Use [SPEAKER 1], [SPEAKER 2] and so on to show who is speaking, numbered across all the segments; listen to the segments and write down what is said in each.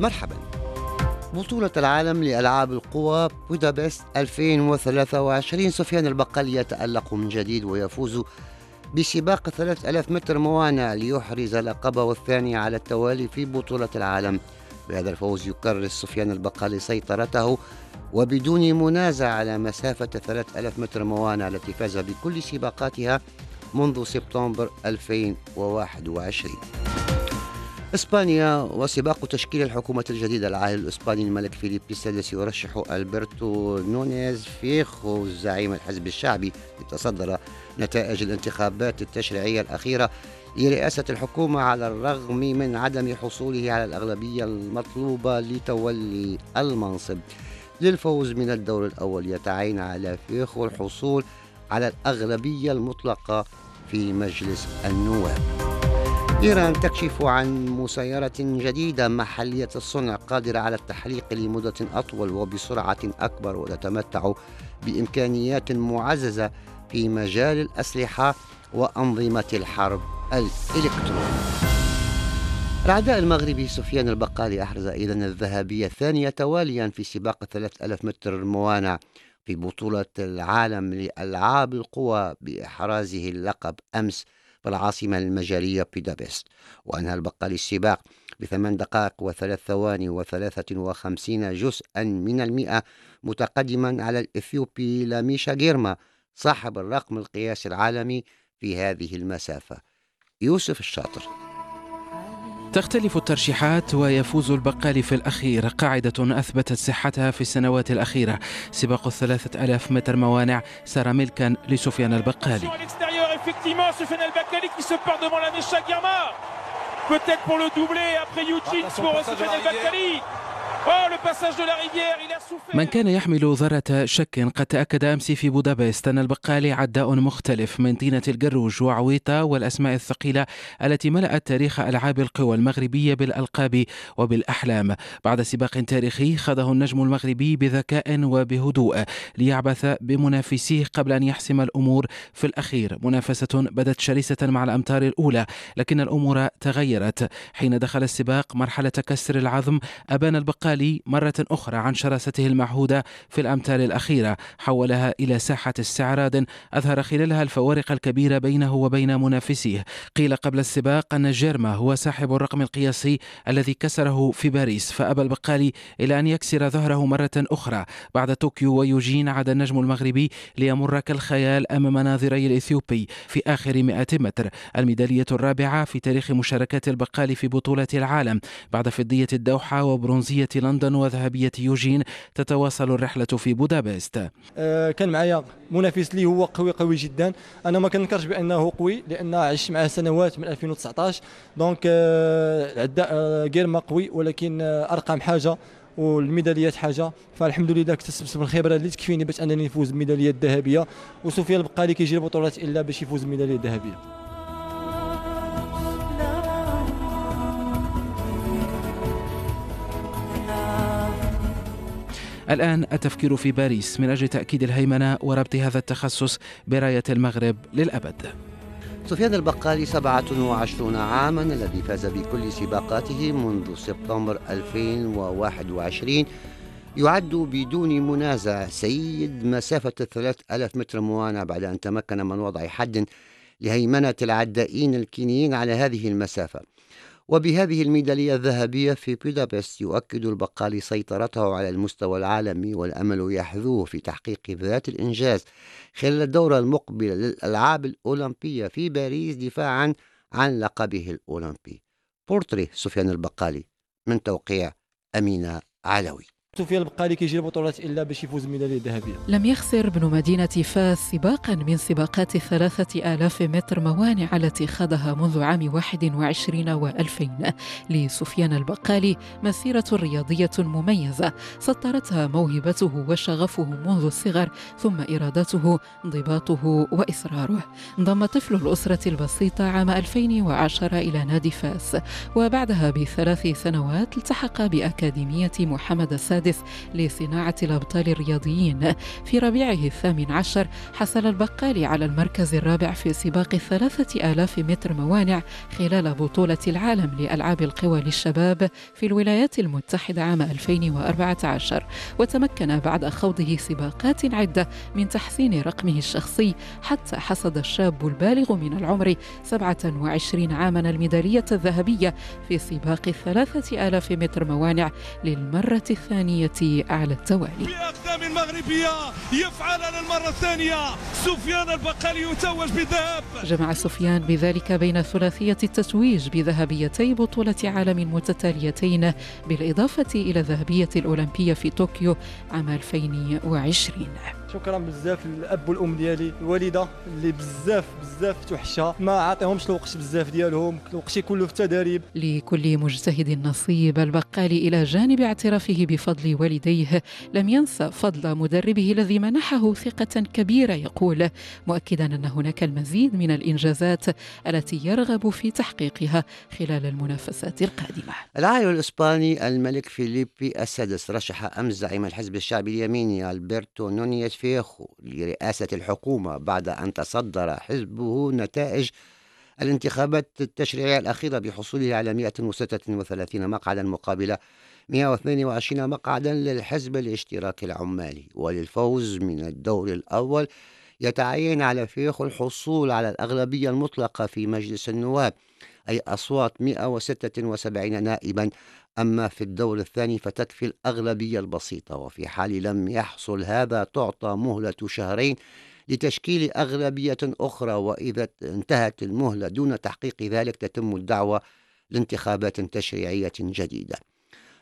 [SPEAKER 1] مرحبا. بطولة العالم لألعاب القوى بودابست 2023 سفيان البقالي يتألق من جديد ويفوز بسباق 3000 متر موانع ليحرز لقبه الثاني على التوالي في بطولة العالم. بهذا الفوز يكرس سفيان البقالي سيطرته وبدون منازع على مسافة 3000 متر موانع التي فاز بكل سباقاتها منذ سبتمبر 2021 إسبانيا وسباق تشكيل الحكومة الجديدة. العاهل الإسباني الملك فيليب السادس يرشح ألبرتو نونيز فيخو زعيم الحزب الشعبي. لتصدر نتائج الانتخابات التشريعية الأخيرة لرئاسة الحكومة على الرغم من عدم حصوله على الأغلبية المطلوبة لتولي المنصب. للفوز من الدور الأول يتعين على فيخو الحصول على الأغلبية المطلقة في مجلس النواب. إيران تكشف عن مسيرة جديدة محلية الصنع قادرة على التحليق لمدة أطول وبسرعة أكبر وتتمتع بإمكانيات معززة في مجال الأسلحة وأنظمة الحرب الإلكترونية. العداء المغربي سفيان البقالي أحرز إذا الذهبية الثانية تواليا في سباق 3000 متر موانع في بطولة العالم لألعاب القوى بإحرازه اللقب أمس في العاصمة المجرية بيدابست وأنهى البقالي السباق بثمان دقائق وثلاث ثواني وثلاثة وخمسين جزءا من المئة متقدما على الإثيوبي لاميشا جيرما صاحب الرقم القياسي العالمي في هذه المسافة. يوسف الشاطر.
[SPEAKER 2] تختلف الترشيحات ويفوز البقال في الأخير. قاعدة أثبتت صحتها في السنوات الأخيرة. سباق الثلاثة ألاف متر موانع سار ملكا لسفيان البقالي.
[SPEAKER 3] Peut-être pour le doubler après Eugene pour Sofiane El Bakali. Oh, le passage de la rivière, il a
[SPEAKER 2] من كان يحمل ذرة شك قد تأكد أمس في بودابست أن البقالي عداء مختلف من طينة الجروج وعويطة والأسماء الثقيلة التي ملأت تاريخ ألعاب القوى المغربية بالألقاب وبالأحلام. بعد سباق تاريخي خاضه النجم المغربي بذكاء وبهدوء ليعبث بمنافسيه قبل أن يحسم الأمور في الأخير. منافسة بدت شرسة مع الأمتار الأولى لكن الأمور تغيرت. حين دخل السباق مرحلة كسر العظم أبان البقالي مرة أخرى عن شراسته المعهودة في الأمتار الأخيرة. حولها إلى ساحة استعراض أظهر خلالها الفوارق الكبيرة بينه وبين منافسيه. قيل قبل السباق أن جيرما هو صاحب الرقم القياسي الذي كسره في باريس فأبى البقالي إلى أن يكسر ظهره مرة أخرى. بعد طوكيو ويوجين عاد النجم المغربي ليمر كالخيال أمام ناظري الإثيوبي في آخر 100 متر. الميدالية الرابعة في تاريخ مشاركات البقالي في بطولة العالم. بعد فضية الدوحة وبرونزية لندن وذهبية يوجين تتواصل الرحلة في بودابست.
[SPEAKER 4] آه، كان معايا منافس لي هو قوي قوي جدا. أنا ما كنكرش بأنه قوي لأن عشت معاه سنوات من 2019 دونك آه، العداء آه، غير ما قوي ولكن أرقام حاجة والميداليات حاجة. فالحمد لله اكتسبت الخبره اللي تكفيني باش أنني نفوز بالميداليه الذهبية. وسفيان البقالي كيجي البطولات إلا باش يفوز بالميداليه الذهبية.
[SPEAKER 2] الآن التفكير في باريس من أجل تأكيد الهيمنة وربط هذا التخصص براية المغرب للأبد.
[SPEAKER 1] سفيان البقالي 27 عاما الذي فاز بكل سباقاته منذ سبتمبر 2021 يعد بدون منازع سيد مسافة 3000 متر موانع بعد أن تمكن من وضع حد لهيمنة العدائين الكينيين على هذه المسافة. وبهذه الميدالية الذهبية في بودابست يؤكد البقالي سيطرته على المستوى العالمي والأمل يحذوه في تحقيق ذات الإنجاز خلال الدورة المقبلة للألعاب الأولمبية في باريس دفاعا عن لقبه الأولمبي. بورتري سفيان البقالي من توقيع أمينة علوي
[SPEAKER 4] سفيان البقالي كيجي البطولات إلا باش يفوز بميداليه ذهبيه
[SPEAKER 5] لم يخسر ابن مدينة فاس سباقا من سباقات الثلاثة آلاف متر موانع التي خاضها منذ عام 21 و2000 لسفيان البقالي مسيرة رياضية مميزة سطرتها موهبته وشغفه منذ الصغر ثم إرادته انضباطه وإصراره. انضم طفل الأسرة البسيطة عام 2010 إلى نادي فاس وبعدها بثلاث سنوات التحق بأكاديمية محمد السادس السادس لصناعة الأبطال الرياضيين في ربيعه الثامن عشر حصل البقالي على المركز الرابع في سباق الثلاثة آلاف متر موانع خلال بطولة العالم لألعاب القوى للشباب في الولايات المتحدة عام 2014 وتمكن بعد خوضه سباقات عدة من تحسين رقمه الشخصي حتى حصد الشاب البالغ من العمر 27 عاما الميدالية الذهبية في سباق الثلاثة آلاف متر موانع للمرة الثانية. الثانية على التوالي.
[SPEAKER 6] في أقدام المغربية يفعل للمرة الثانية. سفيان البقالي يتوج بالذهب
[SPEAKER 5] جمع سفيان بذلك بين ثلاثية التتويج بذهبيتي بطولة عالم متتاليتين بالإضافة إلى ذهبية الأولمبية في طوكيو عام 2020
[SPEAKER 4] شكرا بزاف للأب والأم ديالي الوالدة اللي بزاف بزاف توحشه ما عاطيهمش الوقت بزاف ديالهم الوقت كله في التدريب.
[SPEAKER 5] لكل مجتهد نصيب البقالي إلى جانب اعترافه بفضل والديه. لم ينسى فضل مدربه الذي منحه ثقة كبيرة يقول مؤكدا أن هناك المزيد من الإنجازات التي يرغب في تحقيقها خلال المنافسات القادمة.
[SPEAKER 1] العائل الإسباني الملك فيليبي السادس رشح أمس زعيم الحزب الشعبي اليميني ألبرتو نونيز فيخو لرئاسة الحكومة بعد أن تصدر حزبه نتائج الانتخابات التشريعية الأخيرة بحصوله على 136 مقعدا مقابل 122 مقعدا للحزب الاشتراكي العمالي وللفوز من الدور الأول يتعين على فيخو الحصول على الأغلبية المطلقة في مجلس النواب. أي أصوات 176 نائبا. أما في الدور الثاني فتكفي الأغلبية البسيطة وفي حال لم يحصل هذا تعطى مهلة شهرين لتشكيل أغلبية أخرى وإذا انتهت المهلة دون تحقيق ذلك تتم الدعوة لانتخابات تشريعية جديدة.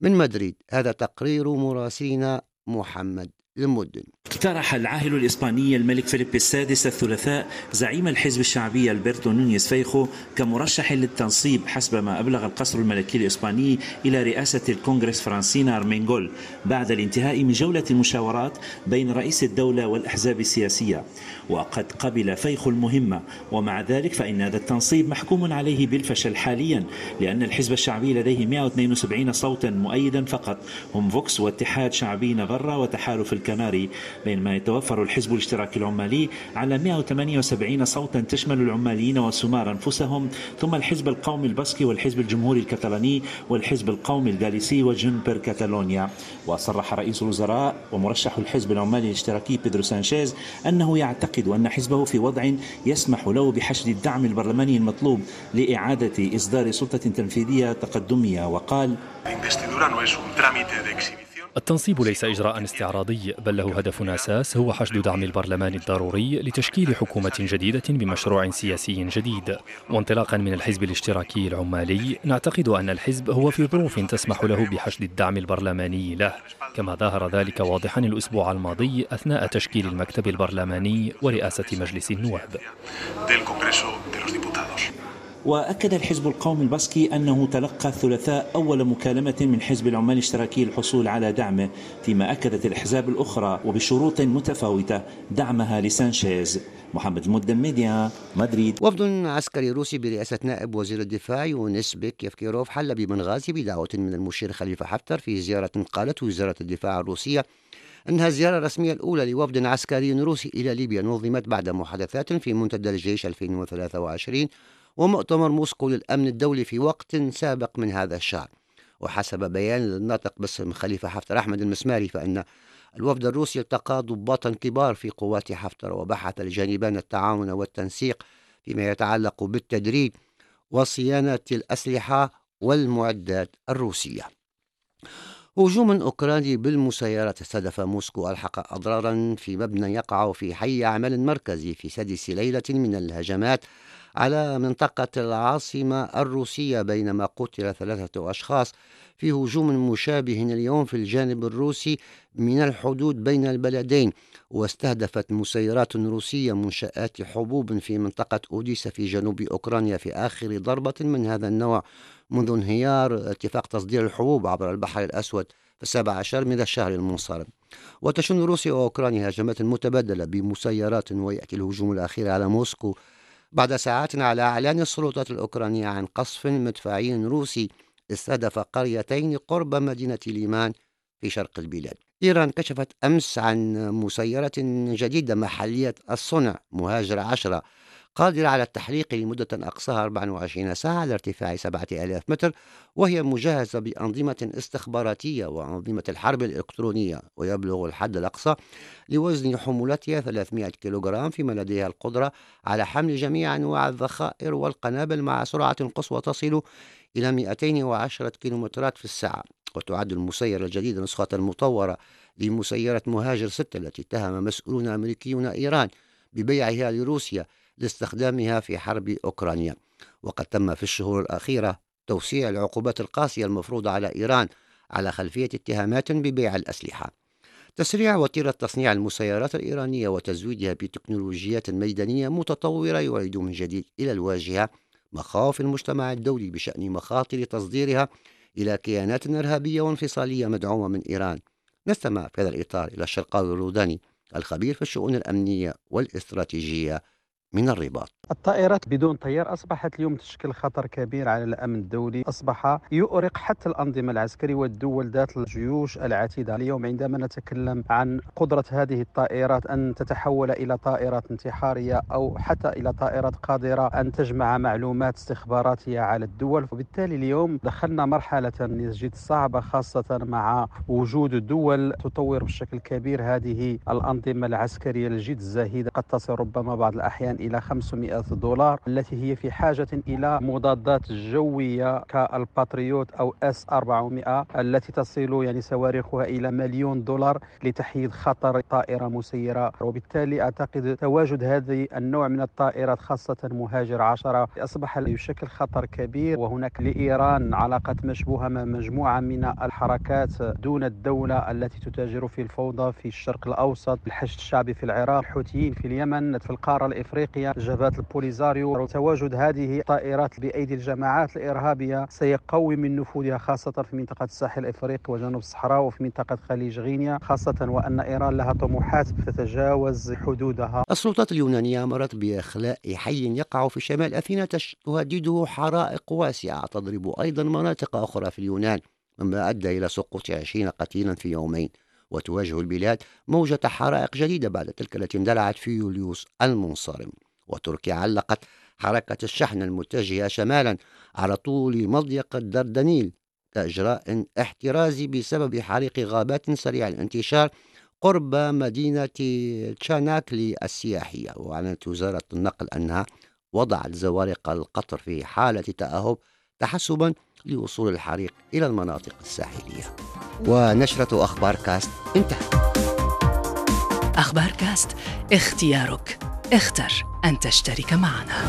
[SPEAKER 1] من مدريد هذا تقرير مراسلنا محمد المدن
[SPEAKER 7] اقترح العاهل الإسباني الملك فيليب السادس الثلاثاء زعيم الحزب الشعبي ألبرتو نونيز فيخو كمرشح للتنصيب حسب ما أبلغ القصر الملكي الإسباني إلى رئيسة الكونغرس فرانسينا أرمينغول بعد الانتهاء من جولة المشاورات بين رئيس الدولة والأحزاب السياسية. وقد قبل فيخو المهمة ومع ذلك فإن هذا التنصيب محكوم عليه بالفشل حاليا لأن الحزب الشعبي لديه 172 صوتا مؤيدا فقط. هم فوكس واتحاد شعبي نافارا وتحالف الكناري بينما يتوفر الحزب الاشتراكي العمالي على 178 صوتا تشمل العماليين وسمار أنفسهم ثم الحزب القومي الباسكي والحزب الجمهوري الكتالاني والحزب القومي الغاليسي وجونتس كاتالونيا. وصرح رئيس الوزراء ومرشح الحزب العمالي الاشتراكي بيدرو سانشيز أنه يعتقد أن حزبه في وضع يسمح له بحشد الدعم البرلماني المطلوب لإعادة إصدار سلطة تنفيذية تقدمية. وقال
[SPEAKER 8] التنصيب ليس إجراء استعراضي بل له هدف أساس هو حشد دعم البرلمان الضروري لتشكيل حكومة جديدة بمشروع سياسي جديد. وانطلاقا من الحزب الاشتراكي العمالي نعتقد أن الحزب هو في ظروف تسمح له بحشد الدعم البرلماني له. كما ظهر ذلك واضحا الأسبوع الماضي أثناء تشكيل المكتب البرلماني ورئاسة مجلس النواب.
[SPEAKER 7] وأكد الحزب القومي البسكي أنه تلقى الثلاثاء أول مكالمة من حزب العمال الاشتراكي للحصول على دعمه فيما أكدت الأحزاب الأخرى وبشروط متفاوتة دعمها لسانشيز. محمد المدن ميديا مدريد.
[SPEAKER 1] وفد عسكري روسي برئاسة نائب وزير الدفاع يونس بيك يفكوروف حل ببنغازي بدعوة من المشير خليفة حفتر في زيارة قالت وزارة الدفاع الروسية أنها الزيارة الرسمية الأولى لوفد عسكري روسي إلى ليبيا نظمت بعد محادثات في منتدى الجيش 2023 ومؤتمر موسكو للأمن الدولي في وقت سابق من هذا الشهر. وحسب بيان الناطق باسم خليفة حفتر أحمد المسماري فإن الوفد الروسي التقى ضباطا كبار في قوات حفتر وبحث الجانبان التعاون والتنسيق فيما يتعلق بالتدريب وصيانة الأسلحة والمعدات الروسية. هجوم أوكراني بالمسيرات استهدف موسكو ألحق أضرارا في مبنى يقع في حي أعمال مركزي في سادس ليلة من الهجمات على منطقة العاصمة الروسية بينما قتل ثلاثة أشخاص في هجوم مشابه اليوم في الجانب الروسي من الحدود بين البلدين. واستهدفت مسيرات روسية منشآت حبوب في منطقة أوديسا في جنوب أوكرانيا في آخر ضربة من هذا النوع. منذ انهيار اتفاق تصدير الحبوب عبر البحر الأسود في السابع عشر من الشهر المنصرم. وتشن روسيا وأوكرانيا هجمات متبادلة بمسيرات ويأتي الهجوم الأخير على موسكو. بعد ساعات على إعلان السلطات الأوكرانية عن قصف مدفعي روسي استهدف قريتين قرب مدينة ليمان في شرق البلاد. إيران كشفت أمس عن مسيرة جديدة محلية الصنع مهاجر عشرة قادرة على التحليق لمدة أقصاها 24 ساعة على ارتفاع 7000 متر وهي مجهزة بأنظمة استخباراتية وأنظمة الحرب الإلكترونية ويبلغ الحد الأقصى لوزن حمولتها 300 كيلوغرام فيما لديها القدرة على حمل جميع أنواع الذخائر والقنابل مع سرعة قصوى تصل إلى 210 كيلومترات في الساعة. وتعد المسيرة الجديدة نسخة مطورة لمسيرة مهاجر ستة التي اتهم مسؤولون أمريكيون إيران ببيعها لروسيا لاستخدامها في حرب أوكرانيا. وقد تم في الشهور الأخيرة توسيع العقوبات القاسية المفروضة على إيران على خلفية اتهامات ببيع الأسلحة. تسريع وتيرة تصنيع المسيرات الإيرانية وتزويدها بتكنولوجيات ميدانية متطورة يعيد من جديد إلى الواجهة مخاوف المجتمع الدولي بشأن مخاطر تصديرها إلى كيانات إرهابية وانفصالية مدعومة من إيران. نستمع في هذا الإطار إلى الشرقاوي الروداني الخبير في الشؤون الأمنية والإستراتيجية من الرباط.
[SPEAKER 9] الطائرات بدون طيار أصبحت اليوم تشكل خطر كبير على الأمن الدولي. أصبح يؤرق حتى الأنظمة العسكرية والدول ذات الجيوش العتيدة. اليوم عندما نتكلم عن قدرة هذه الطائرات أن تتحول إلى طائرات انتحارية أو حتى إلى طائرات قادرة أن تجمع معلومات استخباراتية على الدول وبالتالي اليوم دخلنا مرحلة جد صعبة خاصة مع وجود دول تطور بشكل كبير. هذه الأنظمة العسكرية الجد الزهيدة قد تصل ربما بعض الأحيان إلى 500 دولار التي هي في حاجة إلى مضادات جوية كالباتريوت أو إس 400 التي تصل يعني صواريخها إلى مليون دولار لتحييد خطر طائرة مسيرة. وبالتالي أعتقد تواجد هذه النوع من الطائرات خاصة مهاجر عشرة أصبح يشكل خطر كبير. وهناك لإيران علاقات مشبوهة مع مجموعة من الحركات دون الدولة التي تتاجر في الفوضى في الشرق الأوسط الحشد الشعبي في العراق الحوثيين في اليمن في القارة الإفريقية جبهات البوليزاريو وتواجد هذه الطائرات بأيدي الجماعات الإرهابية سيقوي من نفوذها خاصة في منطقة الساحل الإفريقي وجنوب الصحراء وفي منطقة خليج غينيا خاصة وأن إيران لها طموحات تتجاوز حدودها.
[SPEAKER 1] السلطات اليونانية أمرت بإخلاء حي يقع في شمال أثينا تهدده حرائق واسعة تضرب أيضا مناطق أخرى في اليونان مما أدى إلى سقوط عشرين قتيلا في يومين. وتواجه البلاد موجة حرائق جديدة بعد تلك التي اندلعت في يوليوس المنصرم. وتركيا علقت حركة الشحن المتجهة شمالا على طول مضيق الدردنيل كإجراء احترازي بسبب حريق غابات سريع الانتشار قرب مدينة تشاناكلي السياحية. وأعلنت وزارة النقل أنها وضعت زوارق القطر في حالة تأهب تحسبا لوصول الحريق إلى المناطق الساحلية. ونشرة أخبار كاست انتهت.
[SPEAKER 10] أخبار كاست اختيارك. اختر أن تشترك معنا.